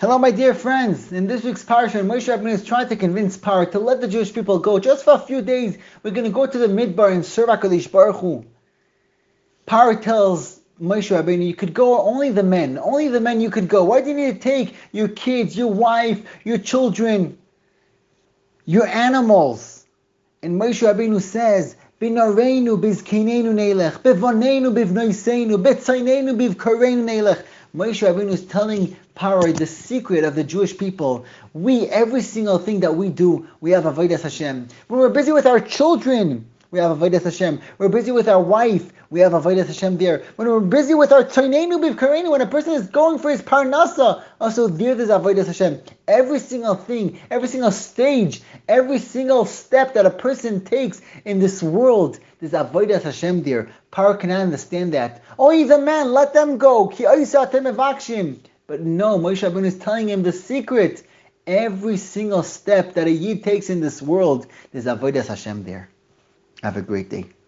Hello, my dear friends. In this week's parasha, Moshe Rabbeinu is trying to convince Paro to let the Jewish people go just for a few days. We're going to go to the Midbar and serve HaKadosh Baruch Hu. Paro tells Moshe Rabbeinu, you could go only the men. Only the men you could go. Why do you need to take your kids, your wife, your children, your animals? And Moshe Rabbeinu says, B'nareinu bizkeneinu neilech, b'voneinu b'vnoiseinu, b'tzaynenu b'vkareinu neilech. Moshe Rabbeinu is telling Paro the secret of the Jewish people. We, every single thing that we do, we have Avodas Hashem. When we're busy with our children, we have Avodas Hashem. We're busy with our wife, we have Avodas Hashem there. When we're busy with our Tzaynenu Bivkarenu, when a person is going for his Parnasa, also there there's Avodas Hashem. Every single thing, every single stage, every single step that a person takes in this world, there's Avodas Hashem there. Paro cannot understand that. Oh, he's a man, let them go. But no, Moshe Rabbeinu is telling him the secret. Every single step that a Yid takes in this world, there's Avodas Hashem there. Have a great day.